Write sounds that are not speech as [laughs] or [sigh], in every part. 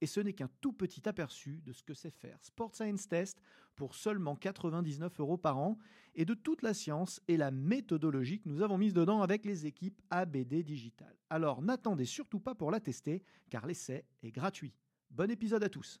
Et ce n'est qu'un tout petit aperçu de ce que c'est faire Sport Science Test pour seulement 99 euros par an et de toute la science et la méthodologie que nous avons mise dedans avec les équipes ABD Digital. Alors n'attendez surtout pas pour la tester car l'essai est gratuit. Bon épisode à tous.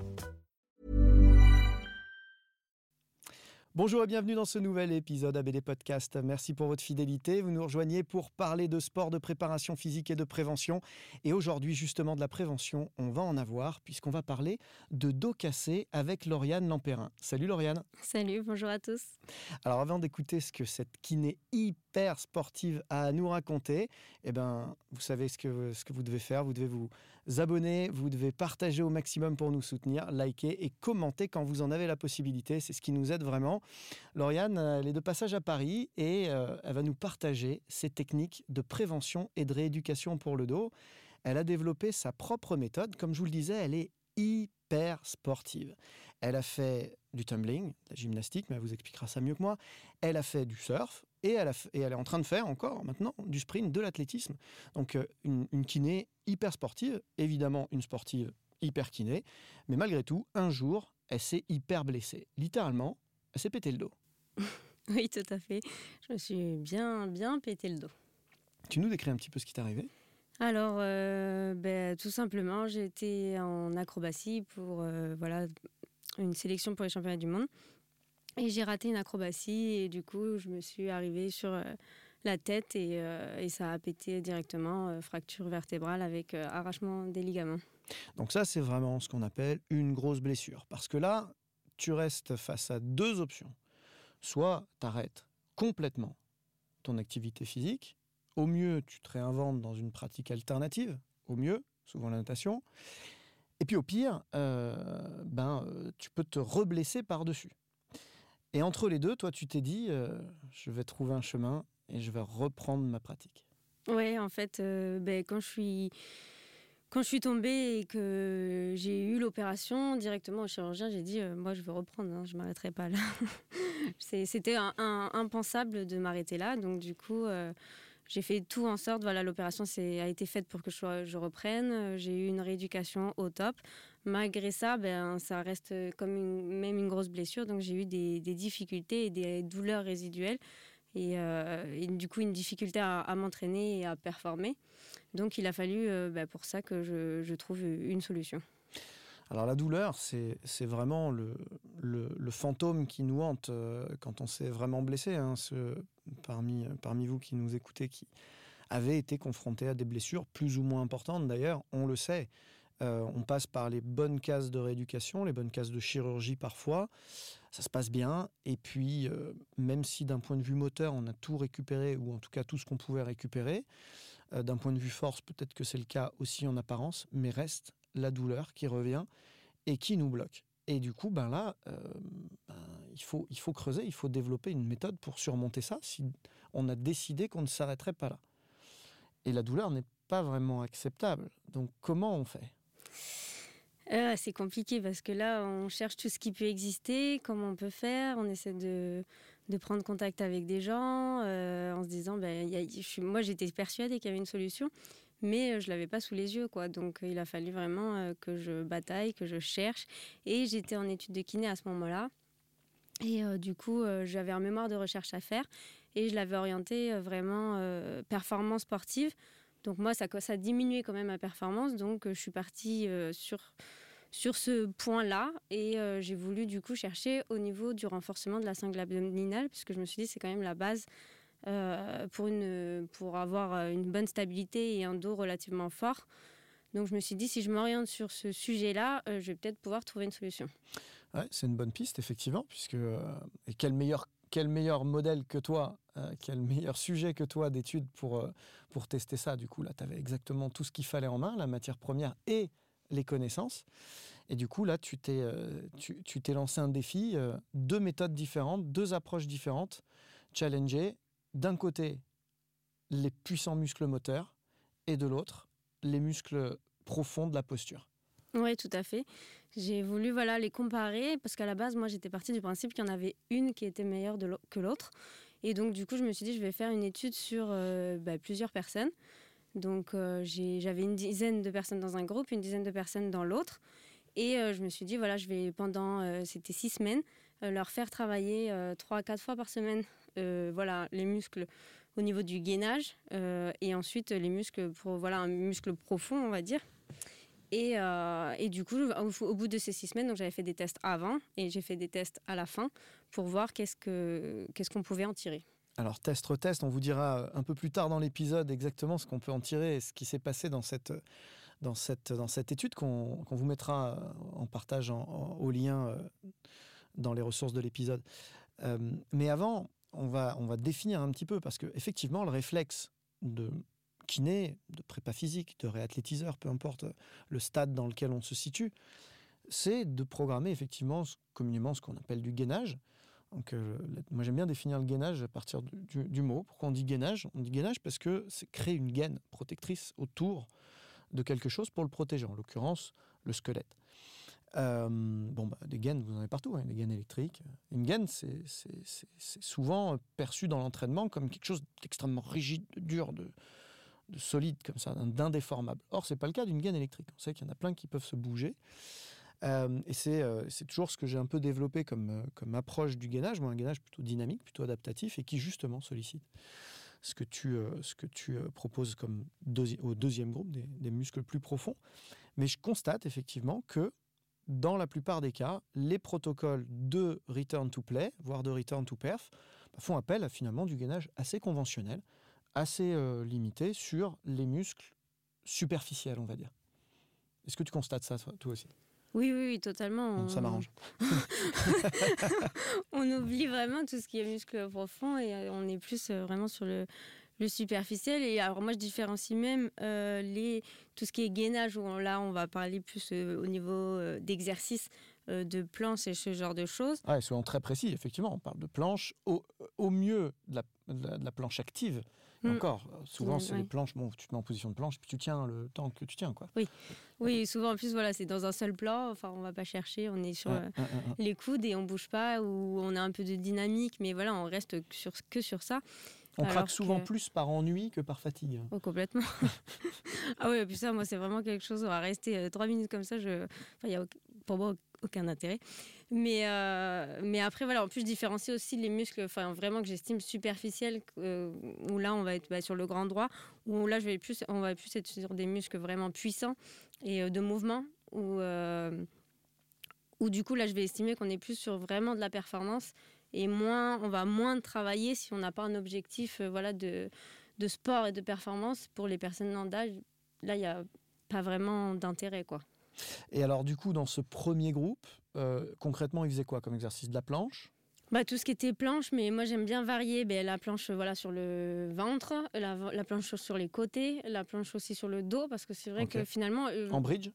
Bonjour et bienvenue dans ce nouvel épisode ABD Podcast. Merci pour votre fidélité. Vous nous rejoignez pour parler de sport, de préparation physique et de prévention. Et aujourd'hui, justement, de la prévention, on va en avoir puisqu'on va parler de dos cassé avec Lauriane Lampérin. Salut Lauriane. Salut, bonjour à tous. Alors avant d'écouter ce que cette kiné hyper sportive a à nous raconter, eh ben, vous savez ce que, ce que vous devez faire. Vous devez vous abonner, vous devez partager au maximum pour nous soutenir, liker et commenter quand vous en avez la possibilité. C'est ce qui nous aide vraiment. Lauriane, elle est de passage à Paris et euh, elle va nous partager ses techniques de prévention et de rééducation pour le dos. Elle a développé sa propre méthode. Comme je vous le disais, elle est hyper sportive. Elle a fait du tumbling, de la gymnastique, mais elle vous expliquera ça mieux que moi. Elle a fait du surf et elle, est en train de faire encore maintenant du sprint, de l'athlétisme. Donc euh, une, une, kiné hyper sportive, évidemment une sportive hyper kiné, mais malgré tout, un jour, elle s'est hyper blessée. Littéralement, elle s'est pété le dos. [laughs] oui, tout à fait. Je me suis bien, bien pété le dos. Tu nous décris un petit peu ce qui t'est arrivé? Alors, euh, ben, tout simplement, été en acrobatie pour euh, voilà, une sélection pour les championnats du monde. Et j'ai raté une acrobatie et du coup, je me suis arrivée sur euh, la tête et, et, ça a pété directement, fracture vertébrale avec arrachement des ligaments. Donc ça, c'est vraiment ce qu'on appelle une grosse blessure. Parce que là, tu restes face à deux options. Soit tu arrêtes complètement ton activité physique, au mieux, tu te réinventes dans une pratique alternative, au mieux, souvent la natation. Et puis au pire, euh, ben, euh, tu peux te reblesser par-dessus. Et entre les deux, toi, tu t'es dit, euh, je vais trouver un chemin et je vais reprendre ma pratique. Ouais, en fait, ben, quand je suis quand je suis tombée et que j'ai eu l'opération directement au chirurgien, j'ai dit moi je veux reprendre, hein, je m'arrêterai pas là. [laughs] C'était impensable de m'arrêter là, donc du coup j'ai fait tout en sorte, voilà, l'opération a été faite pour que je, reprenne. J'ai eu une rééducation au top. Malgré ça, ben, ça reste comme même une grosse blessure. Donc j'ai eu des, difficultés et des douleurs résiduelles. Euh, et, du coup, une difficulté à, m'entraîner et à performer. Donc il a fallu euh, ben, pour ça que je, trouve une solution. Alors la douleur, c'est vraiment le, fantôme qui nous hante euh, quand on s'est vraiment blessé. Hein, parmi, parmi vous qui nous écoutez, qui avez été confrontés à des blessures plus ou moins importantes d'ailleurs, on le sait. Euh, on passe par les bonnes cases de rééducation, les bonnes cases de chirurgie parfois. Ça se passe bien. Et puis, euh, même si d'un point de vue moteur, on a tout récupéré, ou en tout cas tout ce qu'on pouvait récupérer, d'un point de vue force, peut-être que c'est le cas aussi en apparence, mais reste la douleur qui revient et qui nous bloque. Et du coup, ben là, euh, ben, il, faut, il faut creuser, il faut développer une méthode pour surmonter ça si on a décidé qu'on ne s'arrêterait pas là. Et la douleur n'est pas vraiment acceptable. Donc comment on fait? Euh, C'est compliqué parce que là, on cherche tout ce qui peut exister, comment on peut faire, on essaie de, de prendre contact avec des gens euh, en se disant, ben, moi j'étais persuadée qu'il y avait une solution mais je l'avais pas sous les yeux quoi. Donc il a fallu vraiment que je bataille que je cherche. Et j'étais en étude de kiné à ce moment-là. Et du coup j'avais un mémoire de recherche à faire. Et je l'avais orienté vraiment performance sportive. Donc moi ça ça diminuait quand même ma performance. Donc je suis partie sur sur ce point-là. Et j'ai voulu du coup chercher au niveau du renforcement de la cingle abdominale puisque je me suis dit c'est quand même la base euh, pour, une, pour avoir euh, une bonne stabilité et un dos relativement fort. Donc je me suis dit, si je m'oriente sur ce sujet-là, je vais peut-être pouvoir trouver une solution. Ouais, c'est une bonne piste, effectivement, puisque quel meilleur quel meilleur modèle que toi, quel meilleur sujet que toi d'étude pour, pour tester ça? Du coup, là, tu avais exactement tout ce qu'il fallait en main, la matière première et les connaissances. Et du coup, là, tu t'es, tu, tu t'es lancé un défi, deux méthodes différentes, deux approches différentes, challenger d'un côté les puissants muscles moteurs et de l'autre les muscles profonds de la posture. Oui, tout à fait. J'ai voulu voilà les comparer parce qu'à la base, moi, j'étais partie du principe qu'il y en avait une qui était meilleure que l'autre. Et donc, du coup, je me suis dit, je vais faire une étude sur euh, bah, plusieurs personnes. Donc, euh, j'avais une dizaine de personnes dans un groupe, une dizaine de personnes dans l'autre. Et euh, je me suis dit, voilà, je vais pendant, c'était six semaines, leur faire travailler trois à quatre fois par semaine, voilà, les muscles au niveau du gainage et ensuite les muscles pour, voilà, un muscle profond, on va dire. Et, euh, et, du coup, au, bout de ces six semaines, j'avais fait des tests avant et j'ai fait des tests à la fin pour voir qu'est-ce qu'on pouvait en tirer. Alors, test-retest, on vous dira un peu plus tard dans l'épisode exactement ce qu'on peut en tirer et ce qui s'est passé dans cette, dans cette, dans cette étude qu'on vous mettra en partage au lien euh, dans les ressources de l'épisode. Euh, mais avant, on va, on va définir un petit peu parce qu'effectivement, le réflexe de kiné, de prépa physique, de réathlétiseur, peu importe le stade dans lequel on se situe, c'est de programmer effectivement communément ce qu'on appelle du gainage. Donc, euh, moi j'aime bien définir le gainage à partir du, mot. Pourquoi on dit gainage? On dit gainage parce que c'est créer une gaine protectrice autour de quelque chose pour le protéger, en l'occurrence le squelette. Euh, bon, bah, des gaines, vous en avez partout, hein, des gaines électriques. Une gaine, c'est souvent perçu dans l'entraînement comme quelque chose d'extrêmement rigide, dur, de, de solide comme ça, d'indéformable. Or, c'est pas le cas d'une gaine électrique. On sait qu'il y en a plein qui peuvent se bouger. Euh, et euh, c'est toujours ce que j'ai un peu développé comme, euh, comme approche du gainage, moi un gainage plutôt dynamique, plutôt adaptatif, et qui justement sollicite ce que tu, ce que tu proposes comme au deuxième groupe, des, muscles plus profonds. Mais je constate effectivement que dans la plupart des cas, les protocoles de return to play, voire de return to perf, bah, font appel à finalement du gainage assez conventionnel, assez euh, limité sur les muscles superficiels, on va dire. Est-ce que tu constates ça, toi aussi? Oui, oui, totalement. ça m'arrange. [laughs] on oublie vraiment tout ce qui est muscle profond et euh, on est plus euh, vraiment sur le, le superficiel. Et alors moi, je différencie même les, tout ce qui est gainage, où là, on va parler plus au niveau d'exercice de planche et ce genre de choses. Ah, soyons très précis, effectivement. On parle de planche, au, au mieux de la, de la planche active, Mm. Encore, souvent, c'est les planches. Bon, tu te mets en position de planche, puis tu tiens le temps que tu tiens, quoi. Oui, oui. Souvent, en plus, voilà, c'est dans un seul plan. Enfin, on va pas chercher. On est sur euh, les coudes et on bouge pas, ou on a un peu de dynamique, mais voilà, on reste sur, que sur ça. On craque souvent plus par ennui que par fatigue. Oh, complètement. [laughs] ah oui, puis ça, moi, c'est vraiment quelque chose. On va rester euh, trois minutes comme ça. Je... Enfin, y a, pour moi, aucun intérêt. Mais, euh, mais après, voilà, en plus, différencier aussi les muscles, enfin, vraiment que j'estime superficiels, euh, où là, on va être bah, sur le grand droit, où là, je vais plus, on va plus être sur des muscles vraiment puissants et euh, de mouvement, où, où du coup, là, je vais estimer qu'on est plus sur vraiment de la performance et moins, on va moins travailler si on n'a pas un objectif voilà, de, de sport et de performance. Pour les personnes en d'âge, là, il n'y a pas vraiment d'intérêt, quoi. Et alors, du coup, dans ce premier groupe, euh, concrètement, il faisait quoi comme exercice? De la planche? Bah, tout ce qui était planche, mais moi j'aime bien varier. Ben, la planche voilà, sur le ventre, la, planche sur les côtés, la planche aussi sur le dos, parce que c'est vrai que finalement. Euh, en bridge?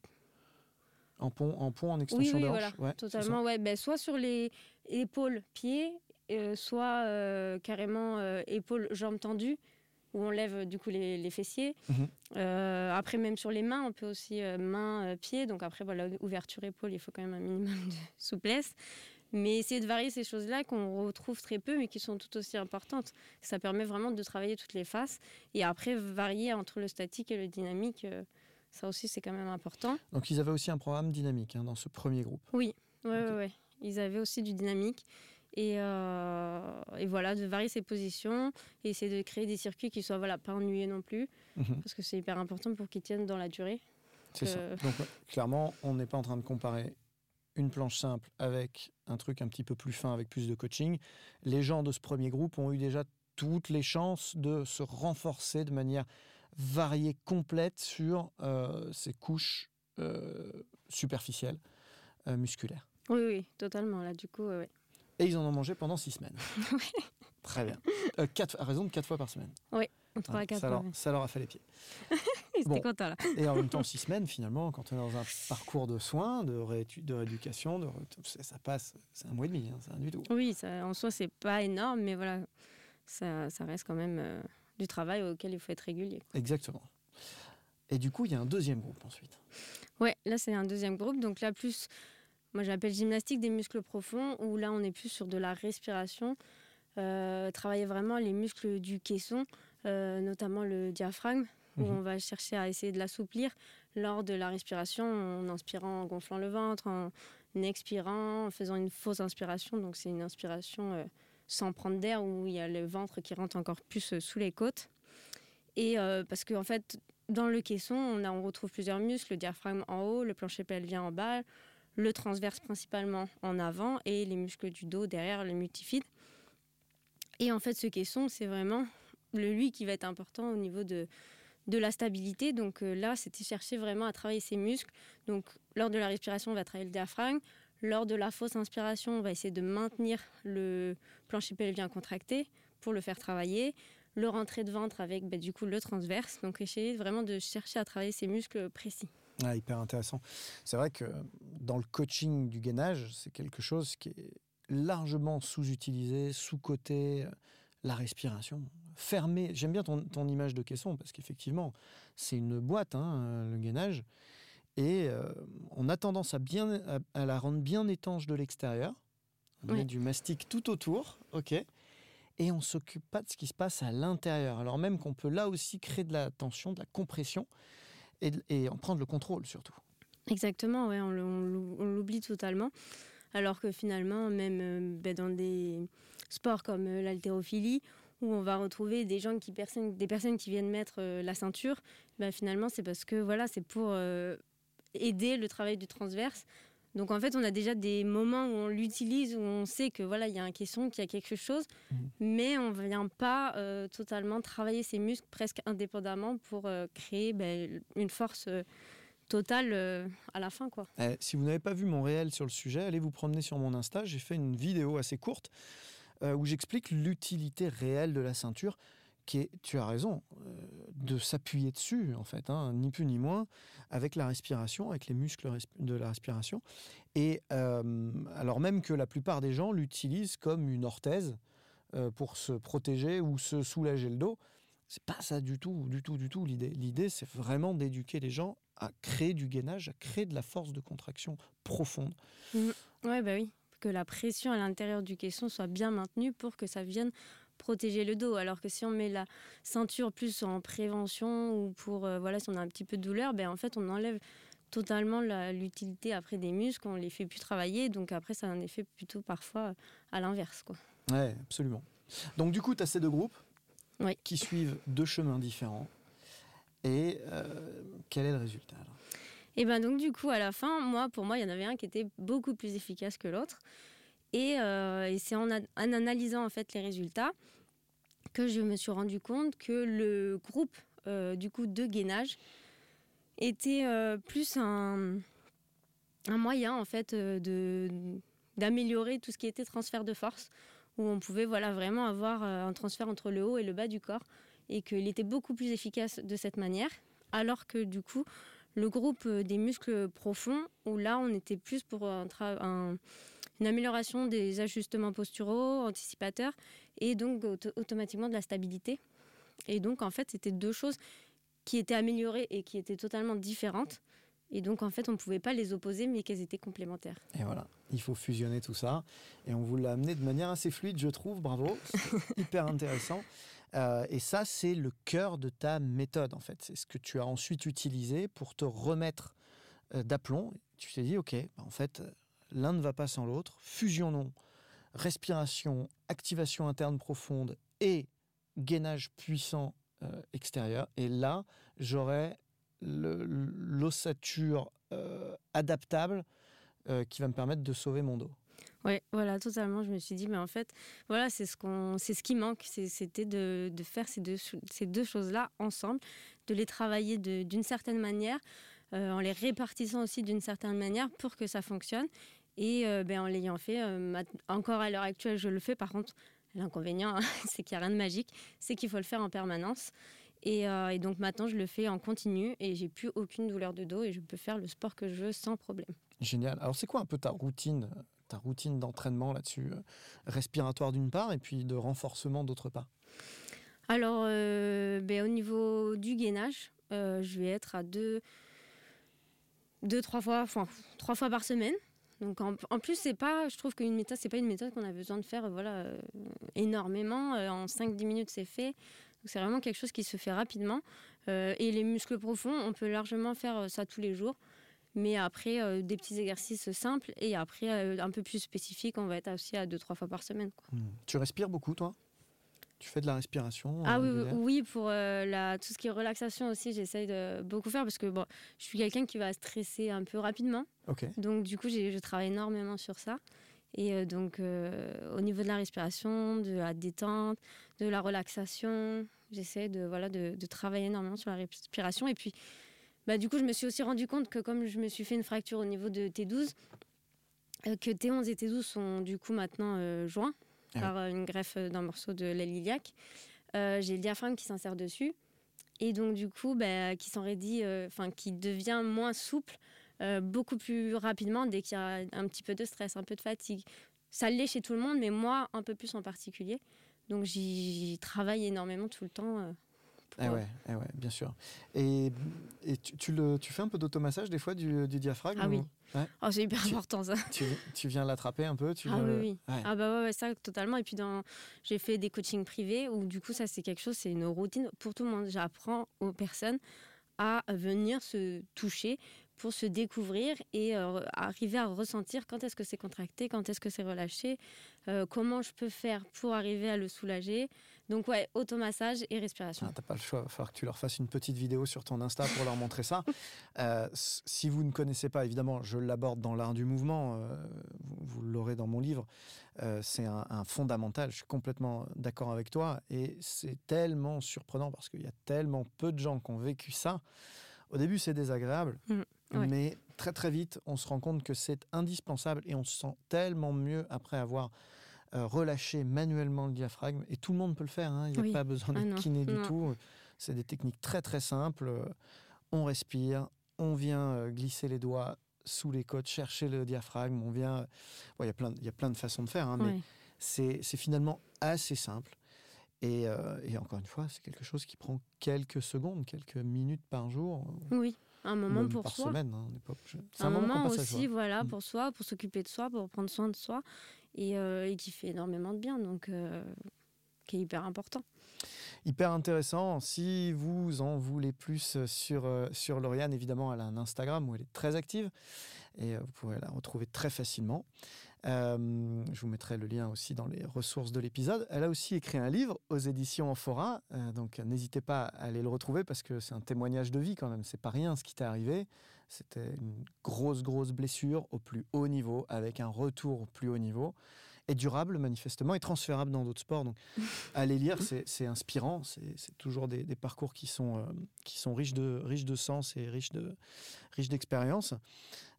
En pont, en pont, en extension oui, oui, voilà, ouais, totalement. Ouais, ben, soit sur les épaules, pieds, euh, soit carrément épaules, jambes tendues où on lève du coup les, fessiers. Mhm. Euh, après, même sur les mains, on peut aussi euh, mains, euh, pieds. Donc après, voilà, ouverture épaule, il faut quand même un minimum de [laughs] souplesse. Mais essayer de varier ces choses-là qu'on retrouve très peu, mais qui sont tout aussi importantes. Ça permet vraiment de travailler toutes les faces. Et après, varier entre le statique et le dynamique, ça aussi, c'est quand même important. Donc ils avaient aussi un programme dynamique hein, dans ce premier groupe Oui, oui, oui. Ils avaient aussi du dynamique. Euh, et, voilà, de varier ses positions et essayer de créer des circuits qui soient voilà, pas ennuyés non plus, mhm. parce que c'est hyper important pour qu'ils tiennent dans la durée. C'est ça. Donc, clairement, on n'est pas en train de comparer une planche simple avec un truc un petit peu plus fin, avec plus de coaching. Les gens de ce premier groupe ont eu déjà toutes les chances de se renforcer de manière variée complète sur ces couches superficielles musculaires. Oui, oui, totalement. Là, du coup. Et ils en ont mangé pendant six semaines. [laughs] Très bien. quatre, à raison de quatre fois par semaine. Oui, trois à quatre ça, fois. leur, ça leur a fait les pieds. [laughs] Ils étaient contents, là. Et en même temps, [laughs] six semaines, finalement, quand on est dans un parcours de soins, de, de rééducation, de, ça passe, c'est un mois et demi, hein, c'est rien du tout. Oui, ça, en soi, c'est pas énorme, mais voilà, ça, ça reste quand même euh, du travail auquel il faut être régulier. Exactement. Et du coup, il y a un deuxième groupe ensuite. Ouais, là, c'est un deuxième groupe. Donc là, plus, moi, j'appelle gymnastique des muscles profonds, où là, on est plus sur de la respiration. Euh, travailler vraiment les muscles du caisson, euh, notamment le diaphragme, où mhm. on va chercher à essayer de l'assouplir lors de la respiration, en inspirant, en gonflant le ventre, en expirant, en faisant une fausse inspiration. Donc c'est une inspiration euh, sans prendre d'air, où il y a le ventre qui rentre encore plus sous les côtes. Et parce qu'en en fait, dans le caisson, on, a, on retrouve plusieurs muscles, le diaphragme en haut, le plancher pelvien en bas, le transverse principalement en avant et les muscles du dos derrière, le multifide. Et en fait, ce caisson, c'est vraiment le lui qui va être important au niveau de, de la stabilité. Donc euh, là, c'était chercher vraiment à travailler ses muscles. Donc lors de la respiration, on va travailler le diaphragme. Lors de la fausse inspiration, on va essayer de maintenir le plancher pelvien contracté pour le faire travailler. Le rentrée de ventre avec bah, du coup le transverse. Donc essayer vraiment de chercher à travailler ses muscles précis. Ah, hyper intéressant. C'est vrai que dans le coaching du gainage, c'est quelque chose qui est largement sous-utilisé, sous-coté, la respiration. Fermé, j'aime bien ton, image de caisson parce qu'effectivement, c'est une boîte, hein, le gainage. Et euh, on a tendance à, bien, à, la rendre bien étanche de l'extérieur. On met du mastic tout autour, ok et on s'occupe pas de ce qui se passe à l'intérieur. Alors même qu'on peut là aussi créer de la tension, de la compression, et, en prendre le contrôle surtout. Exactement, ouais, on l'oublie totalement. Alors que finalement, même euh, ben, dans des sports comme euh, l'haltérophilie, où on va retrouver des gens qui des personnes qui viennent mettre euh, la ceinture, ben, finalement c'est parce que voilà, c'est pour aider le travail du transverse. Donc en fait, on a déjà des moments où on l'utilise, où on sait que voilà, il y a un caisson, qu'il y a quelque chose, mmh. mais on ne vient pas totalement travailler ses muscles presque indépendamment pour créer ben, une force total euh, à la fin. Quoi. Eh, si vous n'avez pas vu mon réel sur le sujet, allez vous promener sur mon Insta. J'ai fait une vidéo assez courte euh, où j'explique l'utilité réelle de la ceinture, tu as raison, euh, de s'appuyer dessus, en fait, hein, ni plus ni moins, avec la respiration, avec les muscles de la respiration. Et alors même que la plupart des gens l'utilisent comme une orthèse pour se protéger ou se soulager le dos. C'est pas ça du tout, du tout, du tout l'idée. L'idée, c'est vraiment d'éduquer les gens à créer du gainage, à créer de la force de contraction profonde. Mmh. Ouais, bah oui. Que la pression à l'intérieur du caisson soit bien maintenue pour que ça vienne protéger le dos. Alors que si on met la ceinture plus en prévention ou pour, euh, voilà, si on a un petit peu de douleur, ben en fait, on enlève totalement l'utilité après des muscles, on les fait plus travailler. Donc après, ça a un effet plutôt parfois à l'inverse. Quoi. Ouais, absolument. Donc du coup, tu as ces deux groupes qui suivent deux chemins différents. Et euh, quel est le résultat Et ben donc du coup à la fin, moi pour moi il y en avait un qui était beaucoup plus efficace que l'autre. Et, euh, c'est en, analysant en fait les résultats que je me suis rendu compte que le groupe euh, du coup de gainage était plus un, un, moyen en fait de d'améliorer tout ce qui était transfert de force où on pouvait voilà vraiment avoir un transfert entre le haut et le bas du corps et qu'il était beaucoup plus efficace de cette manière, alors que du coup, le groupe euh, des muscles profonds, où là, on était plus pour un une amélioration des ajustements posturaux, anticipateurs, et donc automatiquement de la stabilité. Et donc, en fait, c'était deux choses qui étaient améliorées et qui étaient totalement différentes. Et donc, en fait, on ne pouvait pas les opposer, mais qu'elles étaient complémentaires. Et voilà, il faut fusionner tout ça. Et on vous l'a amené de manière assez fluide, je trouve. Bravo. hyper [laughs] intéressant. Euh, et ça, c'est le cœur de ta méthode, en fait. C'est ce que tu as ensuite utilisé pour te remettre euh, d'aplomb. Tu t'es dit, OK, bah, en fait, l'un ne va pas sans l'autre. Fusionnons respiration, activation interne profonde et gainage puissant euh, extérieur. Et là, j'aurai l'ossature adaptable qui va me permettre de sauver mon dos. Oui, voilà, totalement. Je me suis dit, mais en fait, voilà, c'est ce, qu'on, c'est ce qui manque. C'était de, faire ces deux, ces deux choses-là ensemble, de les travailler d'une certaine manière, euh, en les répartissant aussi d'une certaine manière pour que ça fonctionne. Et euh, ben, en l'ayant fait, euh, encore à l'heure actuelle, je le fais. Par contre, l'inconvénient, [laughs] c'est qu'il n'y a rien de magique, c'est qu'il faut le faire en permanence. Et, et, donc maintenant, je le fais en continu et j'ai plus aucune douleur de dos et je peux faire le sport que je veux sans problème. Génial. Alors, c'est quoi un peu ta routine ta routine d'entraînement là-dessus, euh, respiratoire d'une part et puis de renforcement d'autre part? Alors, euh, ben, au niveau du gainage, euh, je vais être à deux, deux trois fois, enfin trois fois par semaine. Donc en, plus, c'est pas, je trouve qu'une méthode, c'est pas une méthode qu'on a besoin de faire, voilà, énormément. en 5-10 minutes, c'est fait. c'est vraiment quelque chose qui se fait rapidement. et les muscles profonds, on peut largement faire ça tous les jours. Mais après, euh, des petits exercices simples et après, euh, un peu plus spécifiques, on va être aussi à deux, trois fois par semaine. Hmm. Tu respires beaucoup, toi? Tu fais de la respiration Ah oui, oui, pour euh, la, tout ce qui est relaxation aussi, j'essaye de beaucoup faire parce que bon, je suis quelqu'un qui va stresser un peu rapidement. Donc du coup, je travaille énormément sur ça. Et donc au niveau de la respiration, de la détente, de la relaxation, j'essaie de, voilà, de, de, travailler énormément sur la respiration. Et puis bah, du coup, je me suis aussi rendu compte que comme je me suis fait une fracture au niveau de T12, euh, que T11 et T12 sont du coup maintenant euh, joints ah par euh, une greffe d'un morceau de l'aile iliaque. J'ai le diaphragme qui s'insère dessus et donc du coup bah, qui s'enraidit, enfin qui devient moins souple beaucoup plus rapidement dès qu'il y a un petit peu de stress, un peu de fatigue. Ça l'est chez tout le monde, mais moi un peu plus en particulier. Donc j'y travaille énormément tout le temps eh ouais, eh ouais, bien sûr. Et, et tu, tu, le, tu fais un peu d'automassage des fois du, du diaphragme Ah oui. Oh, c'est hyper important ça. Tu, tu viens l'attraper un peu tu Ah oui, oui. Ah bah ouais, ça totalement. Et puis dans, j'ai fait des coachings privés où du coup ça c'est quelque chose, c'est une routine pour tout le monde. J'apprends aux personnes à venir se toucher pour se découvrir et euh, arriver à ressentir quand est-ce que c'est contracté, quand est-ce que c'est relâché, euh, comment je peux faire pour arriver à le soulager. Donc ouais, automassage et respiration. Ah, T'as pas le choix, il va falloir que tu leur fasses une petite vidéo sur ton Insta pour leur montrer ça. [laughs] Euh, si vous ne connaissez pas, évidemment, je l'aborde dans l'art du mouvement, vous, l'aurez dans mon livre, c'est un, fondamental, je suis complètement d'accord avec toi, et c'est tellement surprenant parce qu'il y a tellement peu de gens qui ont vécu ça. Au début, c'est désagréable, mmh. Mais très très vite, on se rend compte que c'est indispensable et on se sent tellement mieux après avoir euh, relâché manuellement le diaphragme. Et tout le monde peut le faire, hein. il n'y a pas besoin ah d'être kiné du tout. C'est des techniques très très simples. On respire, on vient euh, glisser les doigts sous les côtes, chercher le diaphragme, on vient... Il y, a plein, y a plein de façons de faire, hein, mais c'est finalement assez simple. Et, euh, et, encore une fois, c'est quelque chose qui prend quelques secondes, quelques minutes par jour. Oui un moment pour par soi. Semaine, hein, un, moment, aussi, voilà, mm. pour soi, pour s'occuper de soi, pour prendre soin de soi, et, euh, qui fait énormément de bien, donc euh, qui est hyper important. Hyper intéressant. Si vous en voulez plus sur, euh, sur Lauriane, évidemment, elle a un Instagram où elle est très active et vous pourrez la retrouver très facilement. Euh, je vous mettrai le lien aussi dans les ressources de l'épisode. Elle a aussi écrit un livre aux éditions Amphora, euh, donc n'hésitez pas à aller le retrouver parce que c'est un témoignage de vie quand même. C'est pas rien ce qui t'est arrivé. C'était une grosse, grosse blessure au plus haut niveau avec un retour au plus haut niveau et durable manifestement et transférable dans d'autres sports. Donc, [laughs] allez lire, c'est inspirant. C'est toujours des, parcours qui sont, euh, qui sont riches de, riches de sens et riches de, riches d'expérience.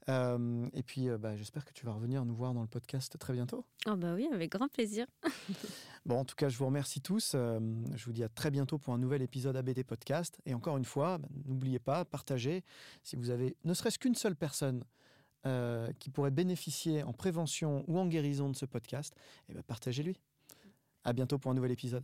Euh, et puis, euh, bah, j'espère que tu vas revenir nous voir dans le podcast très bientôt. Oh bah oui, avec grand plaisir. [laughs] bon, en tout cas, je vous remercie tous. Euh, je vous dis à très bientôt pour un nouvel épisode ABD Podcast. Et encore une fois, bah, n'oubliez pas, partagez. Si vous avez ne serait-ce qu'une seule personne qui pourrait bénéficier en prévention ou en guérison de ce podcast, et eh ben, partagez-lui. À bientôt pour un nouvel épisode.